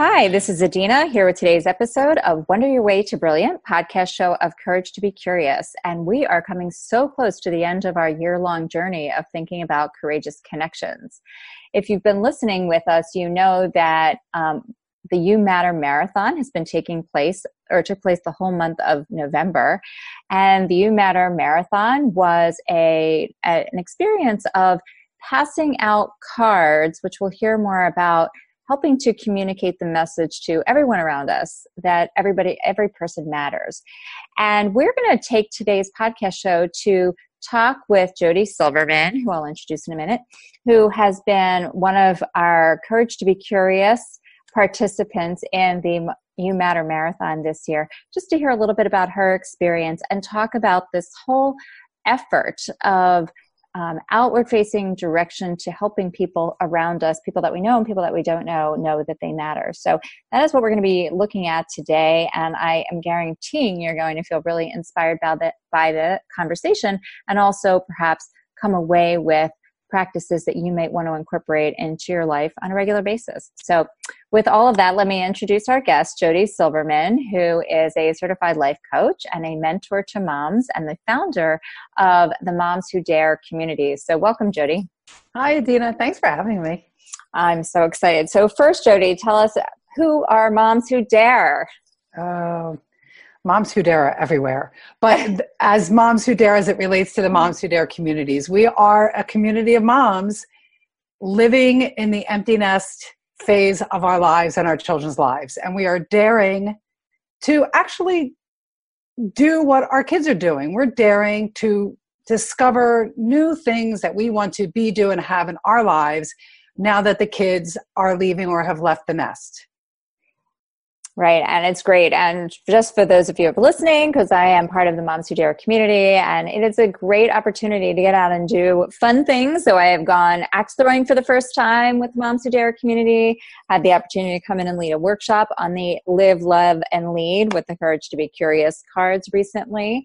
Hi, this is Adina here with today's episode of Wonder Your Way to Brilliant, podcast show of Courage to be Curious. And we are coming so close to the end of our year long journey of thinking about courageous connections. If you've been listening with us, you know that um, the You Matter Marathon has been taking place or took place the whole month of November. And the You Matter Marathon was a, a an experience of passing out cards, which we'll hear more about helping to communicate the message to everyone around us that everybody, every person matters. And we're going to take today's podcast show to talk with Jody Silverman, who I'll introduce in a minute, who has been one of our Courage to be Curious participants in the You Matter Marathon this year, just to hear a little bit about her experience and talk about this whole effort of um, outward facing direction to helping people around us, people that we know and people that we don't know, know that they matter. So that is what we're going to be looking at today. And I am guaranteeing you're going to feel really inspired by the, by the conversation and also perhaps come away with practices that you might want to incorporate into your life on a regular basis. So, with all of that, let me introduce our guest, Jody Silverman, who is a certified life coach and a mentor to moms and the founder of the Moms Who Dare community. So, welcome, Jody. Hi, Adina. Thanks for having me. I'm so excited. So, first, Jody, tell us who are Moms Who Dare? Oh, Moms Who Dare are everywhere. But as Moms Who Dare, as it relates to the Moms Who Dare communities, we are a community of moms living in the empty nest phase of our lives and our children's lives. And we are daring to actually do what our kids are doing. We're daring to discover new things that we want to be, do, and have in our lives now that the kids are leaving or have left the nest. Right. And it's great. And just for those of you who are listening, because I am part of the Moms Who Dare community, and it is a great opportunity to get out and do fun things. So I have gone axe throwing for the first time with the Moms Who Dare community, had the opportunity to come in and lead a workshop on the Live, Love, and Lead with the Courage to be Curious cards recently.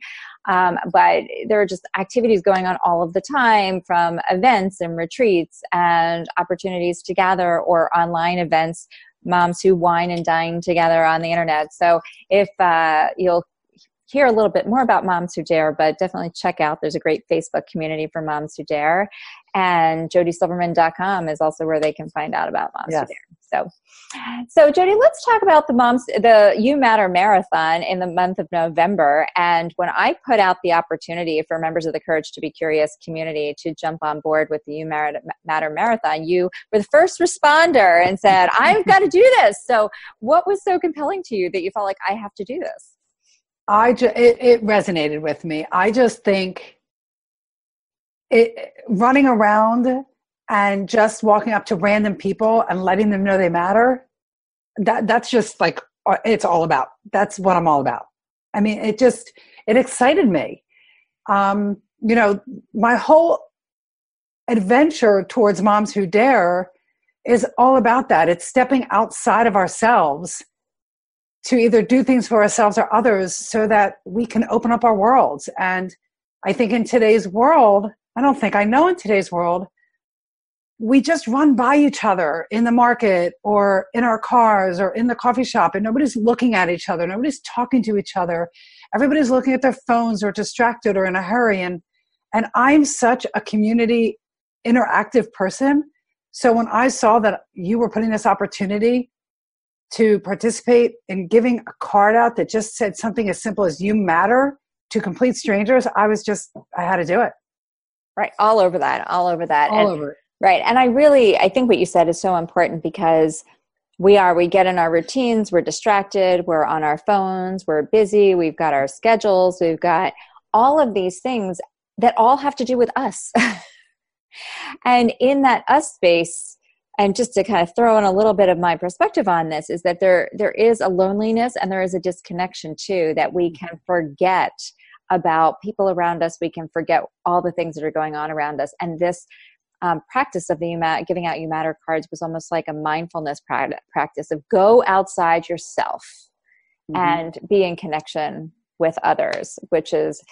Um, but there are just activities going on all of the time from events and retreats and opportunities to gather or online events moms who wine and dine together on the internet. So if uh, you'll hear a little bit more about Moms Who Dare, but definitely check out. There's a great Facebook community for Moms Who Dare, and jodysilverman.com is also where they can find out about Moms yes. So, so Jody, let's talk about the Moms, the You Matter Marathon in the month of November. And when I put out the opportunity for members of the Courage to be Curious community to jump on board with the You Matter, Matter Marathon, you were the first responder and said, "I've got to do this." So, what was so compelling to you that you felt like I have to do this? I ju- it, it resonated with me. I just think it running around and just walking up to random people and letting them know they matter that that's just like uh, it's all about. That's what i'm all about. I mean it just it excited me. Um you know my whole adventure towards moms who dare is all about that. It's stepping outside of ourselves to either do things for ourselves or others so that we can open up our worlds. And i think in today's world i don't think i know in today's world we just run by each other in the market or in our cars or in the coffee shop and nobody's looking at each other nobody's talking to each other. Everybody's looking at their phones or distracted or in a hurry. And and i'm such a community interactive person. So when i saw that you were putting this opportunity to participate in giving a card out that just said something as simple as you matter to complete strangers i was just i had to do it right all over that all over that all and, over Right. And I really, I think what you said is so important because we are, we get in our routines, we're distracted, we're on our phones, we're busy, we've got our schedules, we've got all of these things that all have to do with us. and in that us space, and just to kind of throw in a little bit of my perspective on this is that there there is a loneliness and there is a disconnection too that we mm-hmm. can forget about people around us we can forget all the things that are going on around us and this um, practice of the Umat giving out you matter cards was almost like a mindfulness practice of go outside yourself mm-hmm. and be in connection with others which is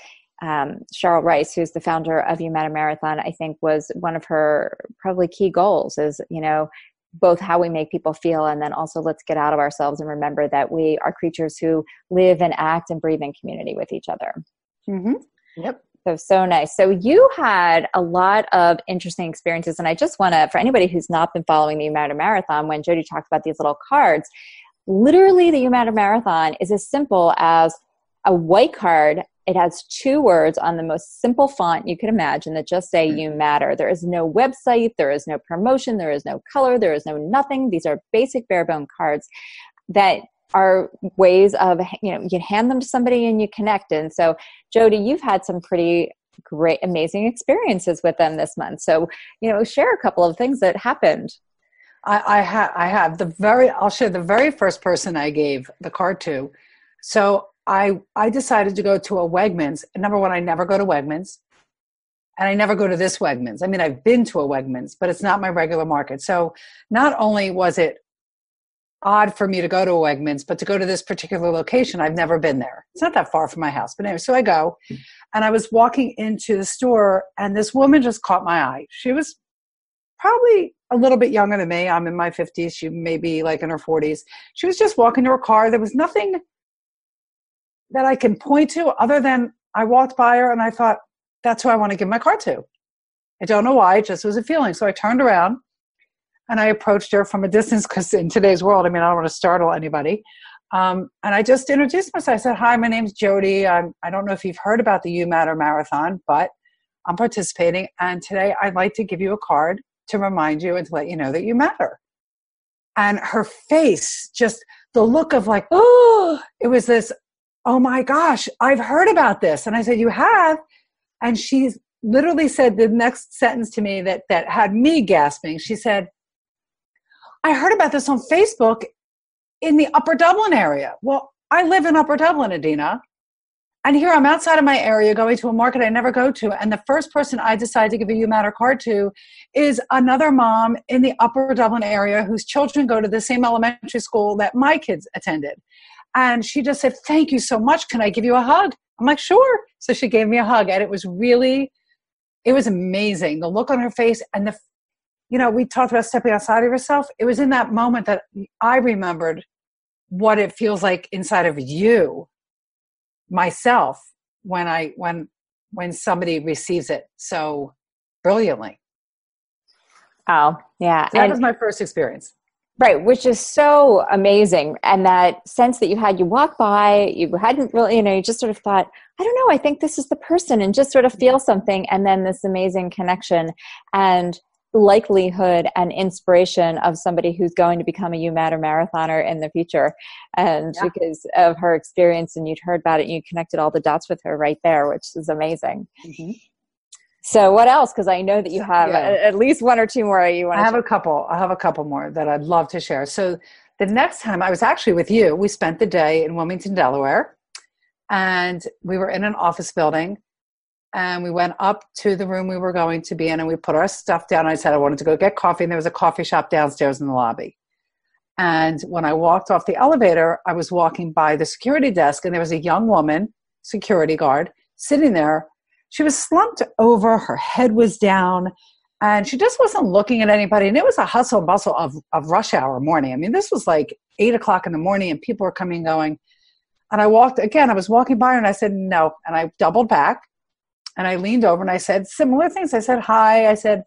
um, cheryl rice who's the founder of you matter marathon i think was one of her probably key goals is you know both how we make people feel and then also let's get out of ourselves and remember that we are creatures who live and act and breathe in community with each other. Mm-hmm. Yep. So, so nice. So, you had a lot of interesting experiences. And I just want to, for anybody who's not been following the Matter Marathon, when Jody talked about these little cards, literally the Matter Marathon is as simple as a white card it has two words on the most simple font you could imagine that just say you matter. There is no website, there is no promotion, there is no color, there is no nothing. These are basic bare bone cards that are ways of you know you hand them to somebody and you connect and so jody you've had some pretty great amazing experiences with them this month so you know share a couple of things that happened i, I have i have the very i'll share the very first person i gave the card to so I I decided to go to a Wegmans. Number one, I never go to Wegmans, and I never go to this Wegmans. I mean, I've been to a Wegmans, but it's not my regular market. So not only was it odd for me to go to Wegmans, but to go to this particular location, I've never been there. It's not that far from my house, but anyway, so I go, and I was walking into the store, and this woman just caught my eye. She was probably a little bit younger than me. I'm in my 50s. She may be like in her 40s. She was just walking to her car. There was nothing that I can point to other than I walked by her and I thought, that's who I want to give my car to. I don't know why, it just was a feeling. So I turned around and I approached her from a distance because in today's world, I mean, I don't want to startle anybody. Um, and I just introduced myself. I said, Hi, my name's Jody. I'm, I don't know if you've heard about the You Matter Marathon, but I'm participating. And today I'd like to give you a card to remind you and to let you know that you matter. And her face, just the look of like, oh, it was this oh my gosh, I've heard about this. And I said, you have? And she literally said the next sentence to me that, that had me gasping. She said, I heard about this on Facebook in the upper Dublin area. Well, I live in upper Dublin, Adina. And here I'm outside of my area going to a market I never go to. And the first person I decide to give a You Matter card to is another mom in the upper Dublin area whose children go to the same elementary school that my kids attended. And she just said, Thank you so much. Can I give you a hug? I'm like, Sure. So she gave me a hug. And it was really, it was amazing. The look on her face and the, you know, we talked about stepping outside of yourself. It was in that moment that I remembered what it feels like inside of you, myself, when I, when, when somebody receives it so brilliantly. Oh, yeah. So that and, was my first experience. Right, which is so amazing. And that sense that you had, you walk by, you hadn't really, you know, you just sort of thought, I don't know, I think this is the person, and just sort of feel something. And then this amazing connection and likelihood and inspiration of somebody who's going to become a You Matter marathoner in the future. And yeah. because of her experience, and you'd heard about it, and you connected all the dots with her right there, which is amazing. Mm-hmm. So what else? Because I know that you have yeah. at least one or two more you want. I have share. a couple. I have a couple more that I'd love to share. So the next time I was actually with you, we spent the day in Wilmington, Delaware, and we were in an office building, and we went up to the room we were going to be in, and we put our stuff down. I said I wanted to go get coffee, and there was a coffee shop downstairs in the lobby. And when I walked off the elevator, I was walking by the security desk, and there was a young woman, security guard, sitting there she was slumped over, her head was down, and she just wasn't looking at anybody. And it was a hustle and bustle of, of rush hour morning. I mean, this was like eight o'clock in the morning, and people were coming and going. And I walked again, I was walking by her and I said, no. And I doubled back and I leaned over and I said similar things. I said, hi. I said,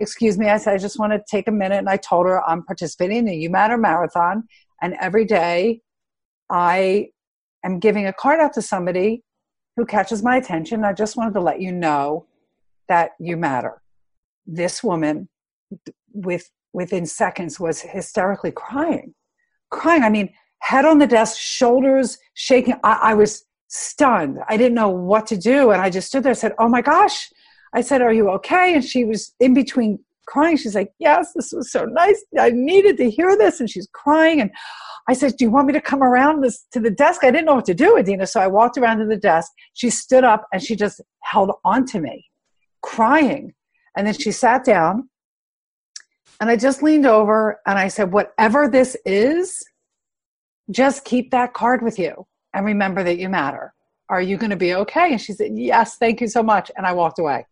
excuse me. I said, I just want to take a minute. And I told her I'm participating in the You Matter Marathon. And every day I am giving a card out to somebody who catches my attention. I just wanted to let you know that you matter. This woman, with within seconds, was hysterically crying, crying. I mean, head on the desk, shoulders shaking. I, I was stunned. I didn't know what to do, and I just stood there. and said, "Oh my gosh!" I said, "Are you okay?" And she was in between crying. She's like, "Yes, this was so nice. I needed to hear this." And she's crying, and I said, Do you want me to come around this, to the desk? I didn't know what to do, Adina. So I walked around to the desk. She stood up and she just held on to me, crying. And then she sat down. And I just leaned over and I said, Whatever this is, just keep that card with you and remember that you matter. Are you going to be okay? And she said, Yes, thank you so much. And I walked away.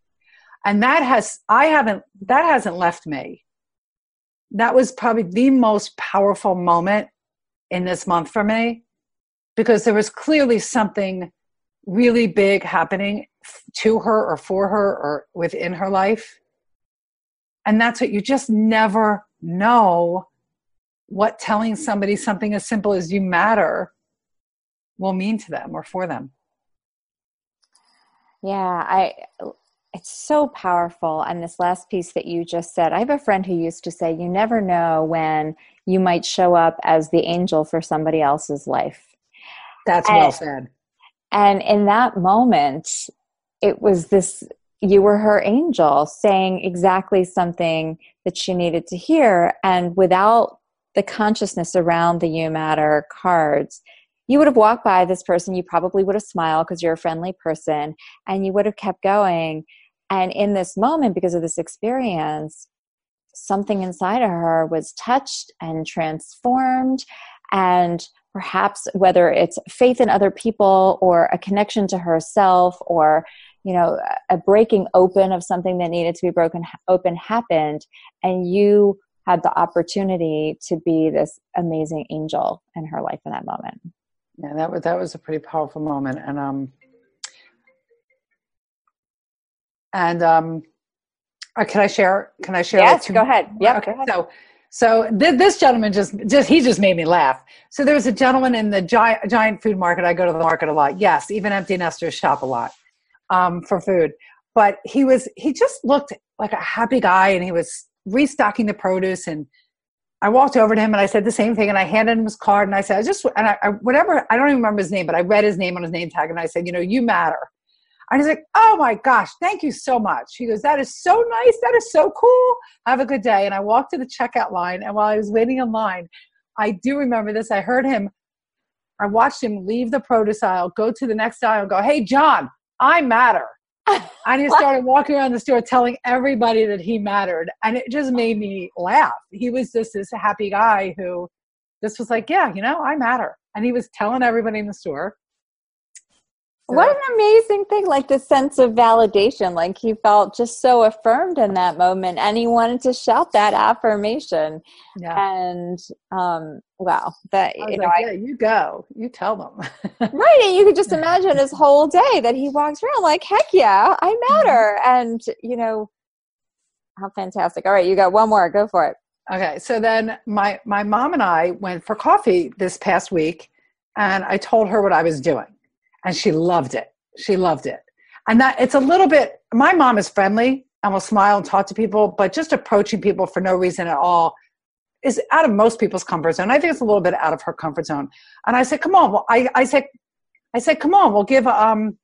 And that has, I haven't, that hasn't left me that was probably the most powerful moment in this month for me because there was clearly something really big happening to her or for her or within her life. And that's what you just never know what telling somebody something as simple as you matter will mean to them or for them. Yeah, I it's so powerful and this last piece that you just said. I have a friend who used to say you never know when you might show up as the angel for somebody else's life. That's well said. And in that moment, it was this you were her angel saying exactly something that she needed to hear and without the consciousness around the you matter cards you would have walked by this person you probably would have smiled because you're a friendly person and you would have kept going. And in this moment because of this experience something inside of her was touched and transformed and perhaps whether it's faith in other people or a connection to herself or you know a breaking open of something that needed to be broken open happened and you had the opportunity to be this amazing angel in her life in that moment yeah that was that was a pretty powerful moment and um and um uh, can i share can i share yes go ahead yeah okay ahead. so so th- this gentleman just just he just made me laugh. So there was a gentleman in the giant giant food market. I go to the market a lot. Yes, even empty nesters shop a lot um, for food. But he was he just looked like a happy guy, and he was restocking the produce. And I walked over to him and I said the same thing, and I handed him his card, and I said, I just and I, I whatever I don't even remember his name, but I read his name on his name tag, and I said, you know, you matter. And he's like, oh my gosh, thank you so much. He goes, that is so nice. That is so cool. Have a good day. And I walked to the checkout line. And while I was waiting in line, I do remember this. I heard him, I watched him leave the produce aisle, go to the next aisle, and go, hey, John, I matter. and he started walking around the store telling everybody that he mattered. And it just made me laugh. He was just this happy guy who just was like, yeah, you know, I matter. And he was telling everybody in the store. So. What an amazing thing, like the sense of validation. Like he felt just so affirmed in that moment and he wanted to shout that affirmation. Yeah. And um wow, that you know, like, yeah, you go, you tell them. right. And you could just imagine his whole day that he walks around like, heck yeah, I matter. Mm-hmm. And you know, how fantastic. All right, you got one more, go for it. Okay. So then my my mom and I went for coffee this past week and I told her what I was doing and she loved it. She loved it. And that it's a little bit, my mom is friendly and will smile and talk to people, but just approaching people for no reason at all is out of most people's comfort zone. I think it's a little bit out of her comfort zone. And I said, come on. Well, I, I said, I said, come on, we'll give um,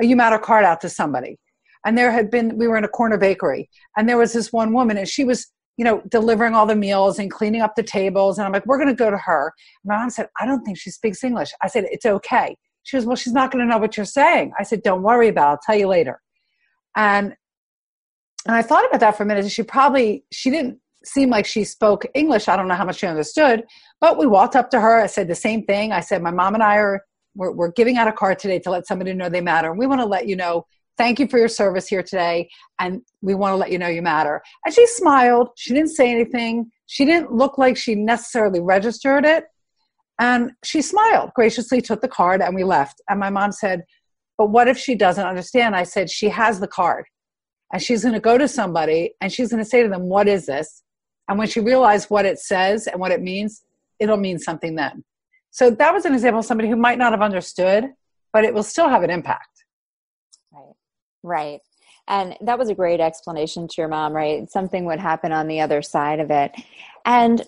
a You Matter card out to somebody. And there had been, we were in a corner bakery and there was this one woman and she was, you know, delivering all the meals and cleaning up the tables. And I'm like, we're going to go to her. My mom said, I don't think she speaks English. I said, it's okay. She goes, Well, she's not going to know what you're saying. I said, Don't worry about it. I'll tell you later. And and I thought about that for a minute. She probably she didn't seem like she spoke English. I don't know how much she understood, but we walked up to her. I said the same thing. I said, My mom and I are we're, we're giving out a card today to let somebody know they matter. We want to let you know thank you for your service here today. And we want to let you know you matter. And she smiled. She didn't say anything. She didn't look like she necessarily registered it, and she smiled, graciously took the card, and we left. And my mom said, But what if she doesn't understand? I said, She has the card. And she's going to go to somebody and she's going to say to them, What is this? And when she realized what it says and what it means, it'll mean something then. So that was an example of somebody who might not have understood, but it will still have an impact. Right. Right. And that was a great explanation to your mom, right? Something would happen on the other side of it. And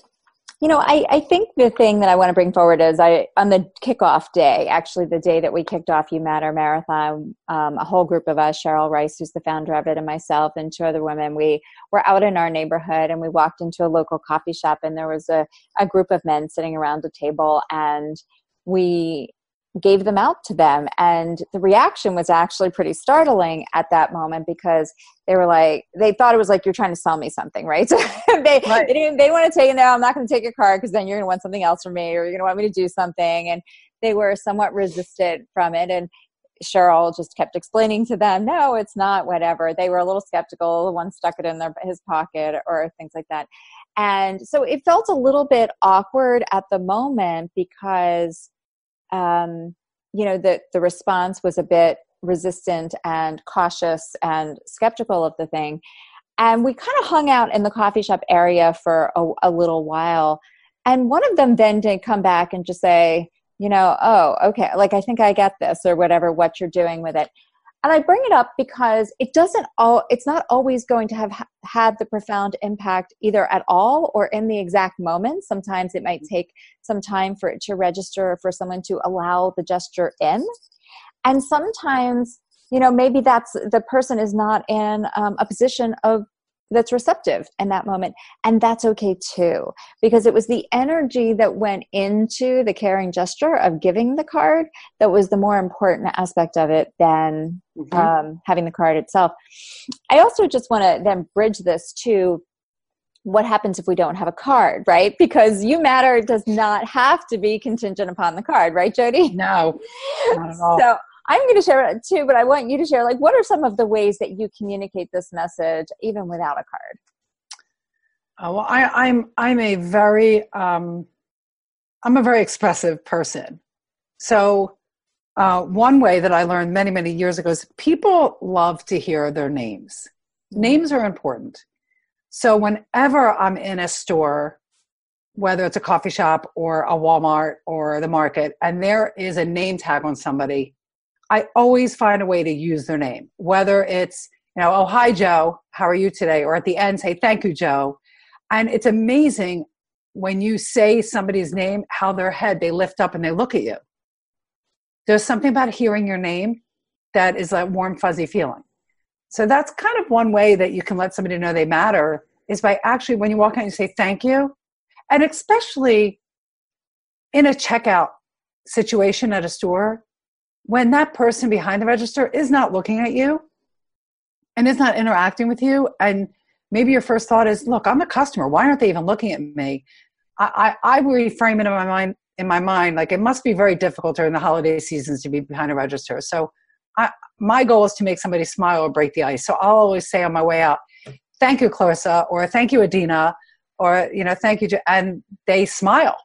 you know, I, I think the thing that I want to bring forward is I on the kickoff day, actually the day that we kicked off You Matter Marathon, um, a whole group of us, Cheryl Rice, who's the founder of it, and myself and two other women, we were out in our neighborhood and we walked into a local coffee shop and there was a, a group of men sitting around a table and we gave them out to them and the reaction was actually pretty startling at that moment because they were like they thought it was like you're trying to sell me something right so they, right. they didn't they want to take it no i'm not going to take your card because then you're going to want something else from me or you're going to want me to do something and they were somewhat resistant from it and Cheryl just kept explaining to them, no, it's not, whatever. They were a little skeptical. One stuck it in their, his pocket or things like that. And so it felt a little bit awkward at the moment because, um, you know, the, the response was a bit resistant and cautious and skeptical of the thing. And we kind of hung out in the coffee shop area for a, a little while. And one of them then did come back and just say, you know, oh, okay, like I think I get this or whatever, what you're doing with it. And I bring it up because it doesn't all, it's not always going to have ha- had the profound impact either at all or in the exact moment. Sometimes it might take some time for it to register, for someone to allow the gesture in. And sometimes, you know, maybe that's the person is not in um, a position of that's receptive in that moment. And that's okay too because it was the energy that went into the caring gesture of giving the card that was the more important aspect of it than mm-hmm. um, having the card itself. I also just want to then bridge this to what happens if we don't have a card right? Because you matter does not have to be contingent upon the card right jody? No not at all. So I'm going to share it too, but I want you to share like what are some of the ways that you communicate this message even without a card? Uh, well, I, I'm I'm a very um, I'm a very expressive person. So uh, one way that I learned many many years ago is people love to hear their names. Mm-hmm. Names are important. So whenever I'm in a store, whether it's a coffee shop or a Walmart or the market, and there is a name tag on somebody, I always find a way to use their name, whether it's, you know, oh, hi, Joe, how are you today? Or at the end, say, thank you, Joe. And it's amazing when you say somebody's name, how their head, they lift up and they look at you. There's something about hearing your name that is a warm, fuzzy feeling. So that's kind of one way that you can let somebody know they matter is by actually, when you walk out, you say, thank you. And especially in a checkout situation at a store, when that person behind the register is not looking at you and is not interacting with you and maybe your first thought is look i'm a customer. Why aren't they even looking at me? I i, I reframe it in my mind in my mind like it must be very difficult during the holiday seasons to be behind a register. So I, my goal is to make somebody smile or break the ice. So i'll always say on my way out thank you clarissa or thank you adina or you know thank you and they smile.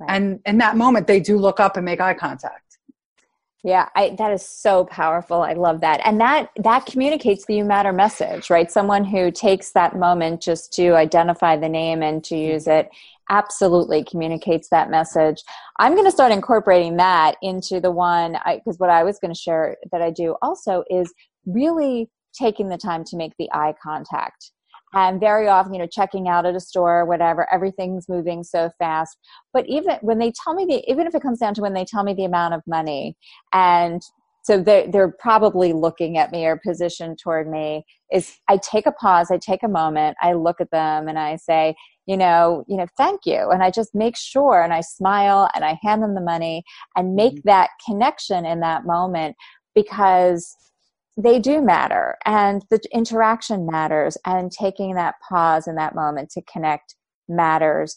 Right. and in that moment they do look up and make eye contact yeah, I, that is so powerful. I love that, and that that communicates the "you matter" message, right? Someone who takes that moment just to identify the name and to use it absolutely communicates that message. I'm going to start incorporating that into the one because what I was going to share that I do also is really taking the time to make the eye contact and very often you know checking out at a store or whatever. Everything's moving so fast. But even when they tell me the even if it comes down to when they tell me the amount of money and so they're, they're probably looking at me or positioned toward me is i take a pause i take a moment i look at them and i say you know you know thank you. And i just make sure and i smile and i hand them the money and make mm-hmm. that connection in that moment because they do matter and the interaction matters and taking that pause in that moment to connect matters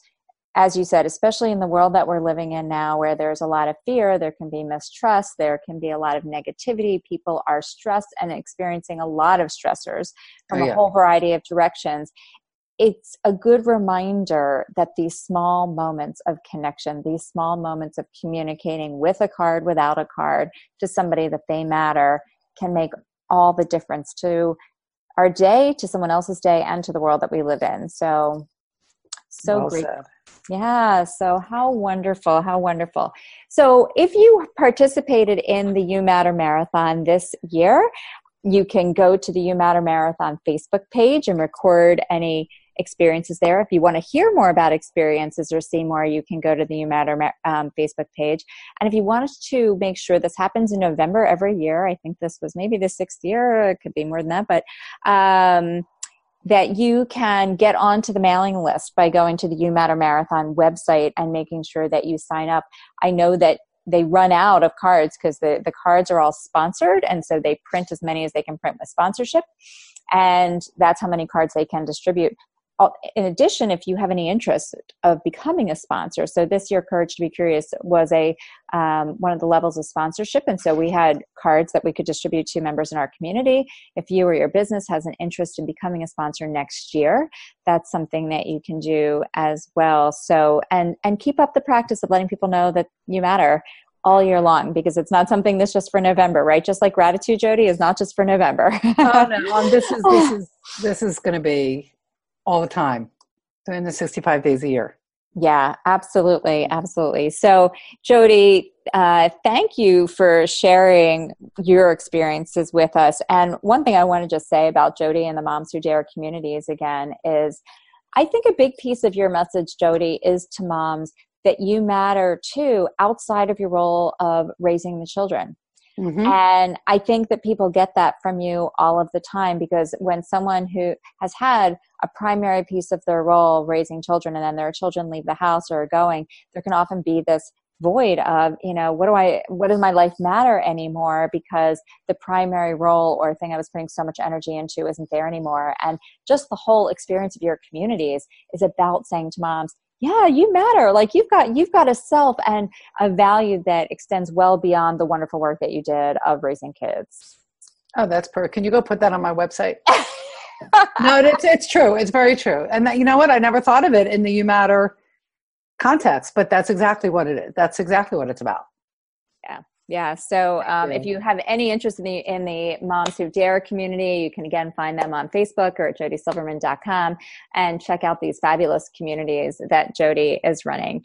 as you said especially in the world that we're living in now where there's a lot of fear there can be mistrust there can be a lot of negativity people are stressed and experiencing a lot of stressors from oh, yeah. a whole variety of directions it's a good reminder that these small moments of connection, these small moments of communicating with a card, without a card, to somebody that they matter, can make all the difference to our day, to someone else's day, and to the world that we live in. So, so well great. Said. Yeah, so how wonderful, how wonderful. So, if you participated in the You Matter Marathon this year, you can go to the You Matter Marathon Facebook page and record any experiences there. If you want to hear more about experiences or see more, you can go to the You Matter um, Facebook page. And if you want to make sure this happens in November every year, I think this was maybe the sixth year, it could be more than that, but um, that you can get onto the mailing list by going to the You Matter Marathon website and making sure that you sign up. I know that they run out of cards because the, the cards are all sponsored and so they print as many as they can print with sponsorship and that's how many cards they can distribute in addition, if you have any interest of becoming a sponsor, so this year, Courage to Be Curious was a um, one of the levels of sponsorship, and so we had cards that we could distribute to members in our community. If you or your business has an interest in becoming a sponsor next year, that's something that you can do as well. So, and and keep up the practice of letting people know that you matter all year long because it's not something that's just for November, right? Just like gratitude, Jody, is not just for November. oh no, um, this is this is this is going to be all the time, doing the sixty-five days a year. Yeah, absolutely, absolutely. So, Jody, uh, thank you for sharing your experiences with us. And one thing I want to just say about Jody and the Moms Who Dare communities again is I think a big piece of your message, Jody, is to moms that you matter too outside of your role of raising the children. Mm-hmm. And I think that people get that from you all of the time because when someone who has had a primary piece of their role raising children and then their children leave the house or are going, there can often be this void of you know what do i what does my life matter anymore because the primary role or thing i was putting so much energy into isn't there anymore and just the whole experience of your communities is about saying to moms yeah you matter. Like you've got you've got a self and a value that extends well beyond the wonderful work that you did of raising kids. Oh that's perfect can you go put that on my website? No it's, it's true. It's very true. And that, you know what? I never thought of it in the you matter context but that's exactly what it is. That's exactly what it's about yeah so um, if you have any interest in the in the moms who dare community you can again find them on facebook or at jodysilverman.com and check out these fabulous communities that jody is running.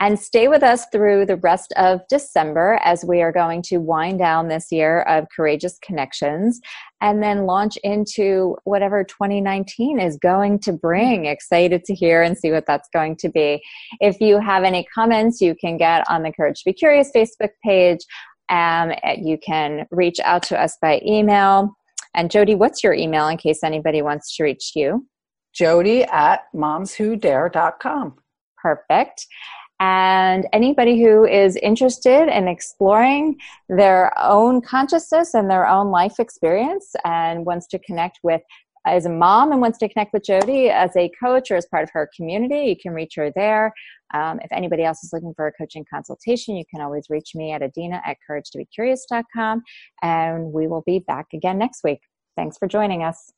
And stay with us through the rest of December as we are going to wind down this year of Courageous Connections and then launch into whatever 2019 is going to bring. Excited to hear and see what that's going to be. If you have any comments, you can get on the Courage to Be Curious Facebook page. Um, you can reach out to us by email. And Jody, what's your email in case anybody wants to reach you? Jody at momswhodare.com. Perfect. And anybody who is interested in exploring their own consciousness and their own life experience and wants to connect with as a mom and wants to connect with Jody as a coach or as part of her community, you can reach her there. Um, if anybody else is looking for a coaching consultation, you can always reach me at adina at couragetobecurious.com. And we will be back again next week. Thanks for joining us.